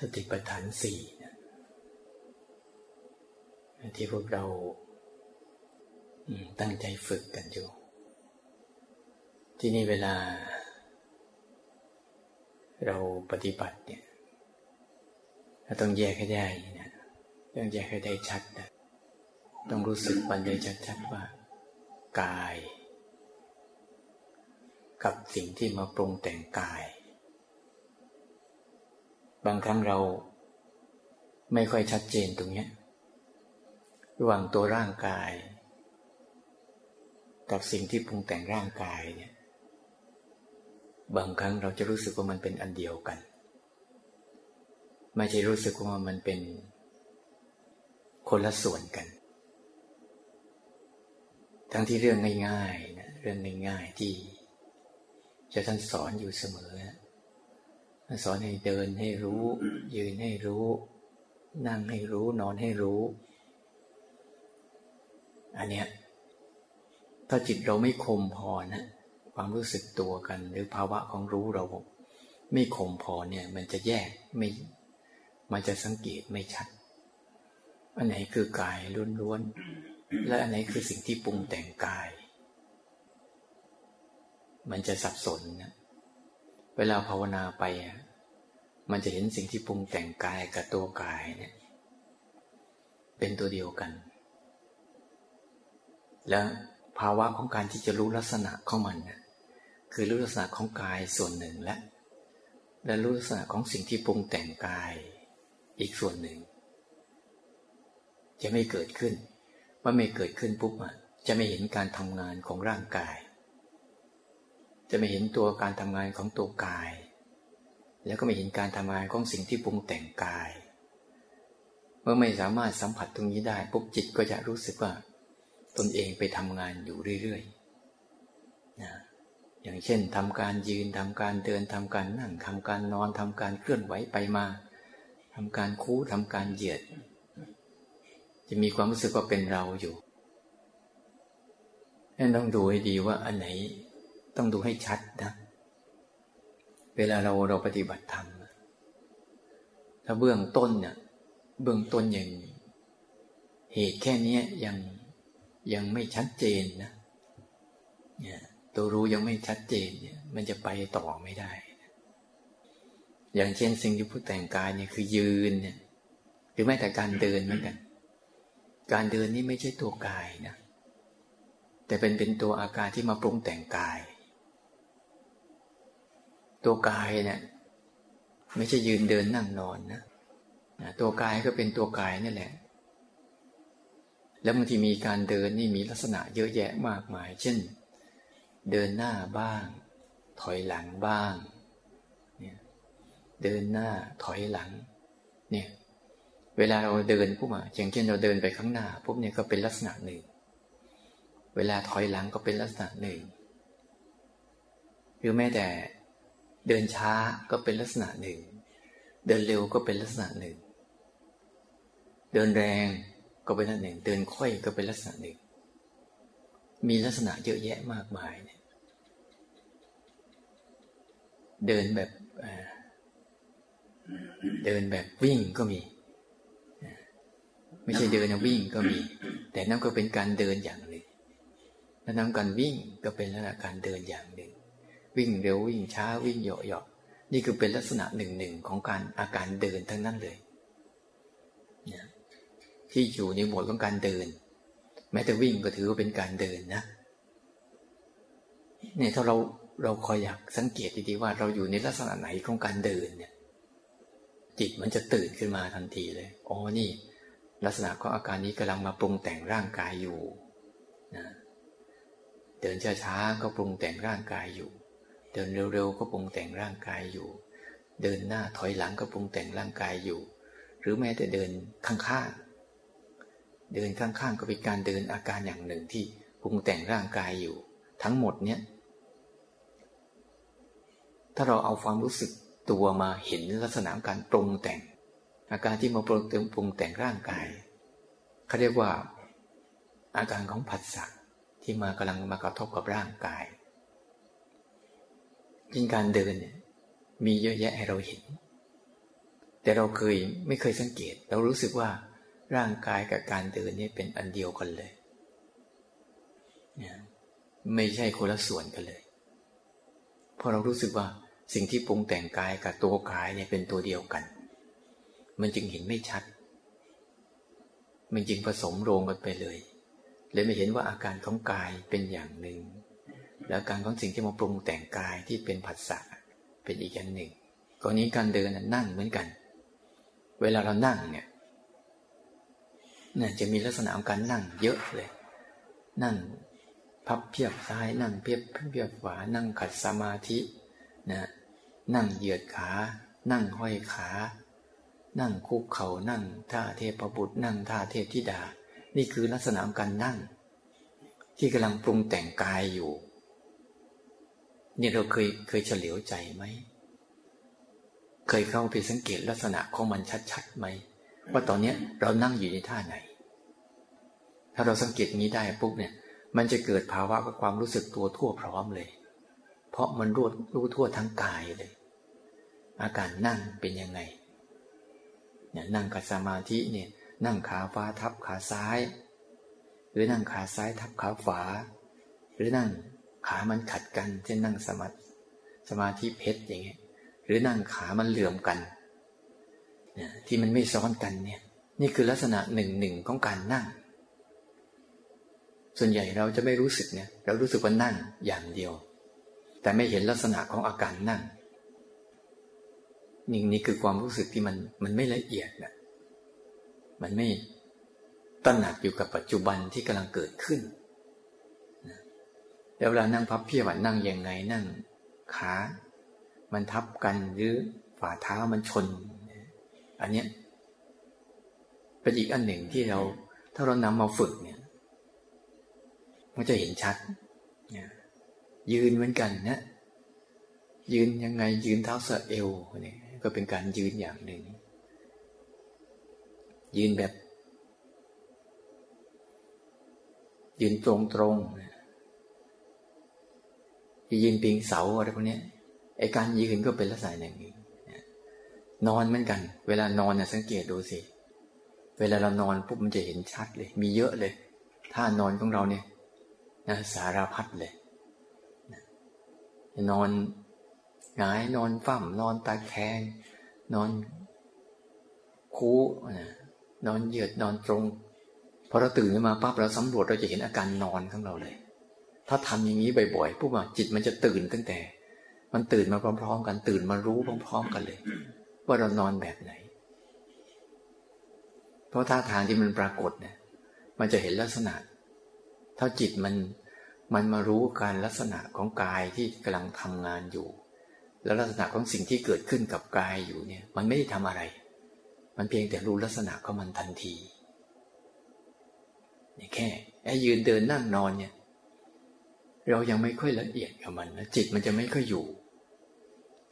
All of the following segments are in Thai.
สติปัฏฐานสี่ที่พวกเราตั้งใจฝึกกันอยู่ ที่นี่เวลา เราปฏิบัติเนี่ยเราต้องแยกให้ได้นะต้องแยกให้ได้ชัดนะต้องรู้สึกมันได้ชัดๆว่า กาย กับสิ่งที่มาปรุงแต่งกาย บางครั้งเราไม่ค่อยชัดเจนตรงนี้ระหว่างตัวร่างกาย กับสิ่งที่ปรุงแต่งร่างกายเนี่ยบางครั้งเราจะรู้สึกว่ามันเป็นอันเดียวกัน ไม่ใช่รู้สึกว่ามันเป็นคนละส่วนกัน ทั้งที่เรื่องง่ายๆนะเรื่องง่ายๆที่จะท่านสอนอยู่เสมอ สอนให้เดินให้รู้ ยืนให้รู้ นั่งให้รู้ นอนให้รู้ อันเนี้ยถ้าจิตเราไม่คมพอนะความรู้สึกตัวกัน หรือภาวะของรู้เรา ไม่คมพอเนี่ย มันจะแยกไม่ มันจะสังเกตไม่ชัด อันไหนคือกายล้วนๆและอันไหนคือสิ่งที่ปรุงแต่งกาย มันจะสับสนนะ เวลาภาวนาไปมันจะเห็นสิ่งที่ปรุงแต่งกายกับตัวกายเนี่ย เป็นตัวเดียวกัน แล้วภาวะของการที่จะรู้ลักษณะของมันนะคือรู้ลักษณะของกายส่วนหนึ่งและ และรู้ลักษณะของสิ่งที่ปรุงแต่งกายอีกส่วนหนึ่ง จะไม่เกิดขึ้น ว่าไม่เกิดขึ้นปุ๊บอะจะไม่เห็นการทำงานของร่างกาย จะไม่เห็นตัวการทำงานของตัวกาย แล้วก็ไม่เห็นการทำงานของสิ่งที่ปรุงแต่งกาย เมื่อไม่สามารถสัมผัสตรงนี้ได้ปุ๊บจิตก็จะรู้สึกว่า ตนเองไปทำงานอยู่เรื่อยๆนะอย่างเช่นทำการยืนทำการเดินทำการนั่งทำการนอนทำการเคลื่อนไหวไปมาทำการคู่ทำการเหยียด จะมีความรู้สึกว่าเป็นเราอยู่นั่นต้องดูให้ดีว่าอันไหน ต้องดูให้ชัดนะ เวลาเราเราปฏิบัติธรรมถ้าเบื้องต้นเนี่ยเบื้องต้นอย่างเหตุแค่นี้ยังยังไม่ชัดเจนนะเนี่ยตัวรู้ยังไม่ชัดเจนเนี่ย มันจะไปต่อไม่ได้ อย่างเช่นสิ่งที่ผู้แต่งกายเนี่ยคือยืนเนี่ยหรือแม้แต่การเดินเหมือนกัน การเดินนี่ไม่ใช่ตัวกายนะแต่เป็นเป็นตัวอาการที่มาปรุงแต่งกาย ตัวกายเนี่ยไม่ใช่ยืนเดินนั่งนอนนะตัวกายก็เป็นตัวกายนั่แหละ แล้วบางทีมีการเดินนี่มีลักษณะเยอะแยะมากมาย เช่น เดินหน้าบ้าง ถอยหลังบ้างเนี่ยเดินหน้าถอยหลัง เนี่ย เวลาเราเดินปุ๊บอะอย่างเช่นเราเดินไปข้างหน้าปุ๊บเนี่ยก็เป็นลักษณะหนึ่ง เวลาถอยหลังก็เป็นลักษณะหนึ่งหรือแม้แต่ เดินช้าก็เป็นลักษณะหนึ่ง เดินเร็วก็เป็นลักษณะหนึ่ง เดินแรงก็เป็นลักษณะหนึ่ง เดินค่อยก็เป็นลักษณะหนึ่ง มีลักษณะเยอะแยะมากมายเนี่ย เดินแบบเดินแบบวิ่งก็มี ไม่ใช่เดินวิ่งก็มี แต่นั่นก็เป็นการเดินอย่างหนึ่งแล้วนั่นการวิ่งก็เป็นลักษณะการเดินอย่างหนึ่ง วิ่งเร็ววิ่งช้าวิ่งเหยาะๆนี่คือเป็นลักษณะหนึ่งหนึ่งของการอาการเดินทั้งนั้นเลยนะที่อยู่ในหมวดของการเดิน แม้แต่วิ่งก็ถือว่าเป็นการเดินนะเนี่ยถ้าเราเราคอยอยากสังเกตดีๆว่าเราอยู่ในลักษณะไหนของการเดินเนี่ย จิตมันจะตื่นขึ้นมาทันทีเลยอ๋อนี่ ลักษณะของอาการนี้กำลังมาปรุงแต่งร่างกายอยู่นะเดินช้าๆก็ปรุงแต่งร่างกายอยู่ เดินเร็วๆก็ปรุงแต่งร่างกายอยู่ เดินหน้าถอยหลังก็ปรุงแต่งร่างกายอยู่ หรือแม้แต่เดินข้างๆ เดินข้างๆก็เป็นการเดินอาการอย่างหนึ่งที่ปรุงแต่งร่างกายอยู่ ทั้งหมดเนี้ยถ้าเราเอาความรู้สึกตัวมาเห็นลักษณะการปรุงแต่ง อาการที่มาปรุงปรุงแต่งร่างกายเขาเรียกว่า อาการของผัสสะที่มากำลังมากระทบกับร่างกาย ยิ่งการเดินเนี่ย มีเยอะแยะให้เราเห็น แต่เราเคยไม่เคยสังเกต เรารู้สึกว่าร่างกายกับการเดินนี่เป็นอันเดียวกันเลยไม่ใช่คนละส่วนกันเลยเพราะเรารู้สึกว่าสิ่งที่ปรุงแต่งกายกับตัวกายเนี่ยเป็นตัวเดียวกัน มันจึงเห็นไม่ชัด มันจึงผสมโรงกันไปเลยเลยไม่เห็นว่าอาการของกายเป็นอย่างหนึ่ง แล้วการของสิ่งที่มาปรุงแต่งกายที่เป็นผัสสะเป็นอีกอย่างหนึ่งกรณีการเดินนั่งเหมือนกัน เวลาเรานั่งเนี่ยน่จะมีลักษณะของการนั่งเยอะเลย นั่งพับเพียบซ้ายนั่งเพียบเพียบขวานั่งขัดสมาธินะนั่งเหยียดขา นั่งห้อยขา นั่งคุกเขา่านั่งท่าเทพบุตร นั่งท่าเทพธิดา นี่คือลักษณะของการนั่ง ที่กำลังปรุงแต่งกายอยู่ เนี่ยเราเคยเคยเฉลียวใจไหม เคยเข้าไปสังเกตลักษณะของมันชัดๆไหม ว่าตอนนี้เรานั่งอยู่ในท่าไหน ถ้าเราสังเกตนี้ได้ปุ๊บเนี่ย มันจะเกิดภาวะกับความรู้สึกตัวทั่วพร้อมเลย เพราะมันรู้รู้ทั่วทั้งกายเลย อาการนั่งเป็นยังไงเนี่ยนั่งกับสมาธิเนี่ย นั่งขาฟ้าทับขาซ้าย หรือนั่งขาซ้ายทับขาฝาหรือนั่ง ขามันขัดกันเช่นนั่งสมาสมาธิเพชรอย่างเงี้ย หรือนั่งขามันเหลื่อมกันเนี่ยที่มันไม่ซ้อนกันเนี่ย นี่คือลักษณะหนึ่งหนึ่งของการนั่ง ส่วนใหญ่เราจะไม่รู้สึกเนี่ย เรารู้สึกว่านั่งอย่างเดียว แต่ไม่เห็นลักษณะของอาการนั่งนี่นี่คือความรู้สึกที่มันมันไม่ละเอียดนะมันไม่ตระหนักอยู่กับปัจจุบันที่กำลังเกิดขึ้น แล้วเวลานั่งพับเพียบนั่งยังไงนั่งขา มันทับกันหรือฝ่าเท้ามันชน อันเนี้ยเป็นอีกอันหนึ่งที่เรา ถ้าเรานำมาฝึกเนี่ยมันจะเห็นชัดยืนเหมือนกันนะ ยืนยังไงยืนเท้าสะเอวเนี่ยก็เป็นการยืนอย่างหนึ่ง ยืนแบบ ยืนตรงตรง ยืนปิงเสาอะไรพวกนี้ไอการยืนก็เป็นลักษณะอย่างนี้นอนเหมือนกัน เวลานอนเนี่ยสังเกตดูสิ เวลาเรานอนปุ๊บมันจะเห็นชัดเลย มีเยอะเลยถ้านอนของเราเนี่ยนะสารพัดเลยนอนหงายนอนฟั่มนอนตาแคงนอนคูนอนเหยียดนอนตรงพอเราตื่นขึ้นมาปั๊บเราสำรวจเราจะเห็นอาการนอนของเราเลย ถ้าทำอย่างนี้บ่อยๆปุ๊บจิตมันจะตื่นตั้งแต่ มันตื่นมาพร้อม ๆ กัน ตื่นมารู้พร้อม ๆ กันเลย ว่าเรานอนแบบไหน เพราะท่าทางที่มันปรากฏเนี่ย มันจะเห็นลักษณะ ถ้าจิตมันมันมารู้การลักษณะของกายที่กำลังทำงานอยู่ แล้วลักษณะของสิ่งที่เกิดขึ้นกับกายอยู่เนี่ย มันไม่ได้ทำอะไร มันเพียงแต่รู้ลักษณะของมันทันทีนี่แค่ไอ้ยืนเดินนั่งนอนเนี่ย เรายังไม่ค่อยละเอียดกับมันนะจิตมันจะไม่ค่อยอยู่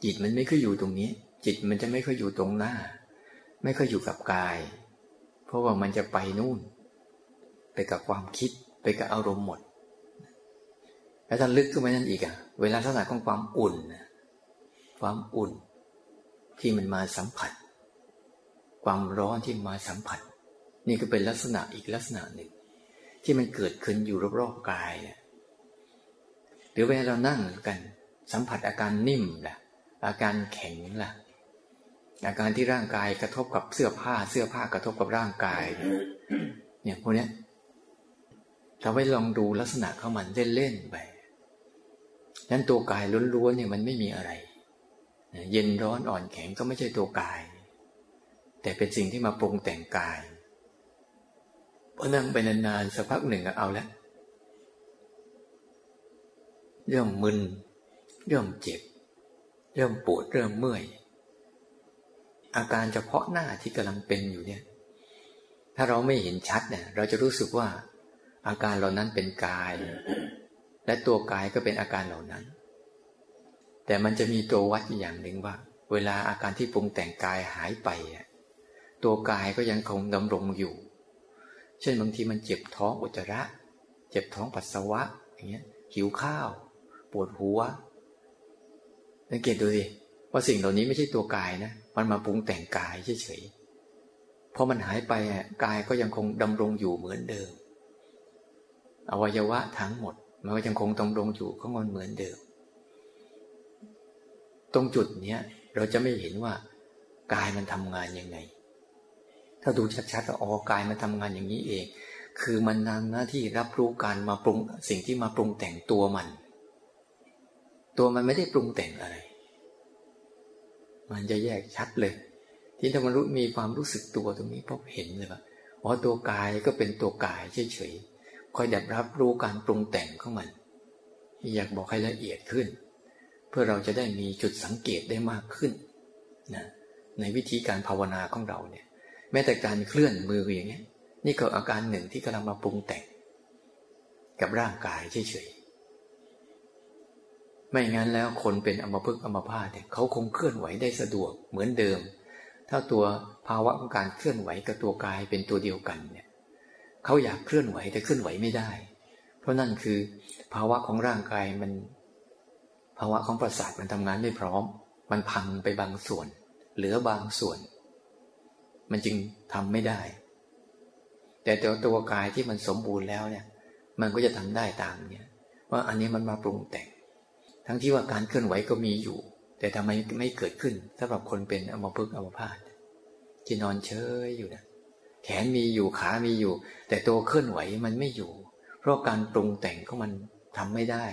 จิตมันไม่ค่อยอยู่ตรงนี้ จิตมันจะไม่ค่อยอยู่ตรงหน้า ไม่ค่อยอยู่กับกาย เพราะว่ามันจะไปนู่น ไปกับความคิดไปกับอารมณ์หมด แล้วถ้าลึกขึ้นไปนั่นอีกอะเวลาลักษณะของความอุ่นความอุ่นที่มันมาสัมผัส ความร้อนที่มาสัมผัส นี่ก็เป็นลักษณะอีกลักษณะหนึ่ง ที่มันเกิดขึ้นอยู่รอบๆกายเนี่ย รือเวลาเรานั่งกัน สัมผัสอาการนิ่มล่ะ อาการแข็งล่ะ อาการที่ร่างกายกระทบกับเสื้อผ้า เสื้อผ้ากระทบกับร่างกาย เนี่ยพวกนี้เราไปลองดูลักษณะของมันเล่นๆไปนั้นตัวกายล้วนๆเนี่ยมันไม่มีอะไร เย็นร้อนอ่อนแข็งก็ไม่ใช่ตัวกาย แต่เป็นสิ่งที่มาปรุงแต่งกายพอนั่งไปนานๆสักพักหนึ่งก็เอาแล้ว เริ่มมึนเริ่มเจ็บเริ่มปวดเริ่มเมื่อย อาการเฉพาะหน้าที่กำลังเป็นอยู่เนี่ย ถ้าเราไม่เห็นชัดเนี่ย เราจะรู้สึกว่า อาการเหล่านั้นเป็นกาย และตัวกายก็เป็นอาการเหล่านั้น แต่มันจะมีตัววัดอย่างหนึ่งว่า เวลาอาการที่ปรุงแต่งกายหายไปตัวกายก็ยังคงดำรงอยู่ เช่นบางทีมันเจ็บท้องอุจจาระ เจ็บท้องปัสสาวะอย่างเงี้ยหิวข้าว ปวดหัวสังเกตดูสิว่าสิ่งเหล่านี้ไม่ใช่ตัวกายนะมันมาปรุงแต่งกายเฉยๆพอมันหายไปอะกายก็ยังคงดำรงอยู่เหมือนเดิม อวัยวะทั้งหมด มันก็ยังคงดำรงอยู่ของมันเหมือนเดิม ตรงจุดเนี้ยเราจะไม่เห็นว่ากายมันทำงานยังไง ถ้าดูชัดๆว่าอ๋อกายมันทำงานอย่างนี้เอง คือมันนำหน้าที่รับรู้การมาปรุงสิ่งที่มาปรุงแต่งตัวมัน ตัวมันไม่ได้ปรุงแต่งอะไร มันจะแยกชัดเลย ที่ถ้ามันรู้มีความรู้สึกตัวตรงนี้พบเห็นเลยว่าอ๋อตัวกายก็เป็นตัวกายเฉยๆคอยดับรับรู้การปรุงแต่งของมัน อยากบอกให้ละเอียดขึ้น เพื่อเราจะได้มีจุดสังเกตได้มากขึ้นนะในวิธีการภาวนาของเราเนี่ย แม้แต่การเคลื่อนมืออย่างเงี้ย นี่ก็อาการหนึ่งที่กำลังมาปรุงแต่ง กับร่างกายเฉยๆ ไม่งั้นแล้วคนเป็นอัมพฤกษ์อัมพาตเนี่ยเขาคงเคลื่อนไหวได้สะดวกเหมือนเดิม ถ้าตัวภาวะของการเคลื่อนไหวกับตัวกายเป็นตัวเดียวกันเนี่ยเขาอยากเคลื่อนไหวแต่เคลื่อนไหวไม่ได้ เพราะนั่นคือภาวะของร่างกายมัน ภาวะของประสาทมันทำงานไม่พร้อม มันพังไปบางส่วน เหลือบางส่วน มันจึงทำไม่ได้ แต่ตัวตัวกายที่มันสมบูรณ์แล้วเนี่ย มันก็จะทำได้ตามเนี่ยว่าอันนี้มันมาปรุงแต่ง ทั้งที่ว่าการเคลื่อนไหวก็มีอยู่ แต่ทำไมไม่เกิดขึ้นสำหรับคนเป็นอัมพฤกษ์อัมพาตที่นอนเฉยอยู่นะแขนมีอยู่ขามีอยู่ แต่ตัวเคลื่อนไหวมันไม่อยู่ เพราะการปรุงแต่งของมันทำไม่ได้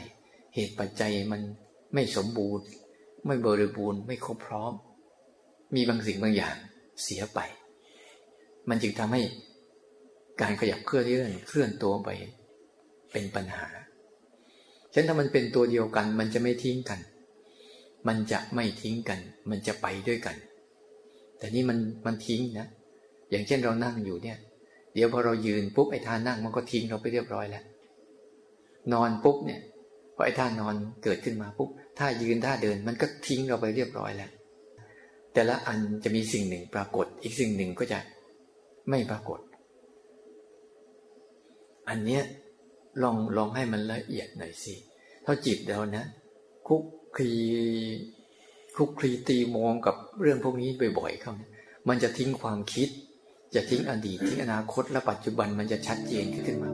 เหตุปัจจัยมันไม่สมบูรณ์ ไม่บริบูรณ์ไม่ครบพร้อม มีบางสิ่งบางอย่างเสียไป มันจึงทำให้การขยับเคลื่อนเลื่อนเคลื่อนตัวไป เป็นปัญหา ฉะนั้นถ้ามันเป็นตัวเดียวกัน มันจะไม่ทิ้งกัน มันจะไม่ทิ้งกัน มันจะไปด้วยกัน แต่นี่มันมันทิ้งนะอย่างเช่นเรานั่งอยู่เนี่ย เดี๋ยวพอเรายืนปุ๊บไอ้ท่านั่งมันก็ทิ้งเราไปเรียบร้อยแล้ว นอนปุ๊บเนี่ยพอไอ้ท่านอนเกิดขึ้นมาปุ๊บท่ายืนท่าเดินมันก็ทิ้งเราไปเรียบร้อยแล้ว แต่ละอันจะมีสิ่งหนึ่งปรากฏ อีกสิ่งหนึ่งก็จะไม่ปรากฏ อันเนี้ย ลองลองให้มันละเอียดหน่อยสิเท่าจิตเรานะ คุกคีคุกคีตีมองกับเรื่องพวกนี้บ่อยๆเข้านะมันจะทิ้งความคิด จะทิ้งอดีตทิ้งอนาคตและปัจจุบันมันจะชัดเจนขึ้นมา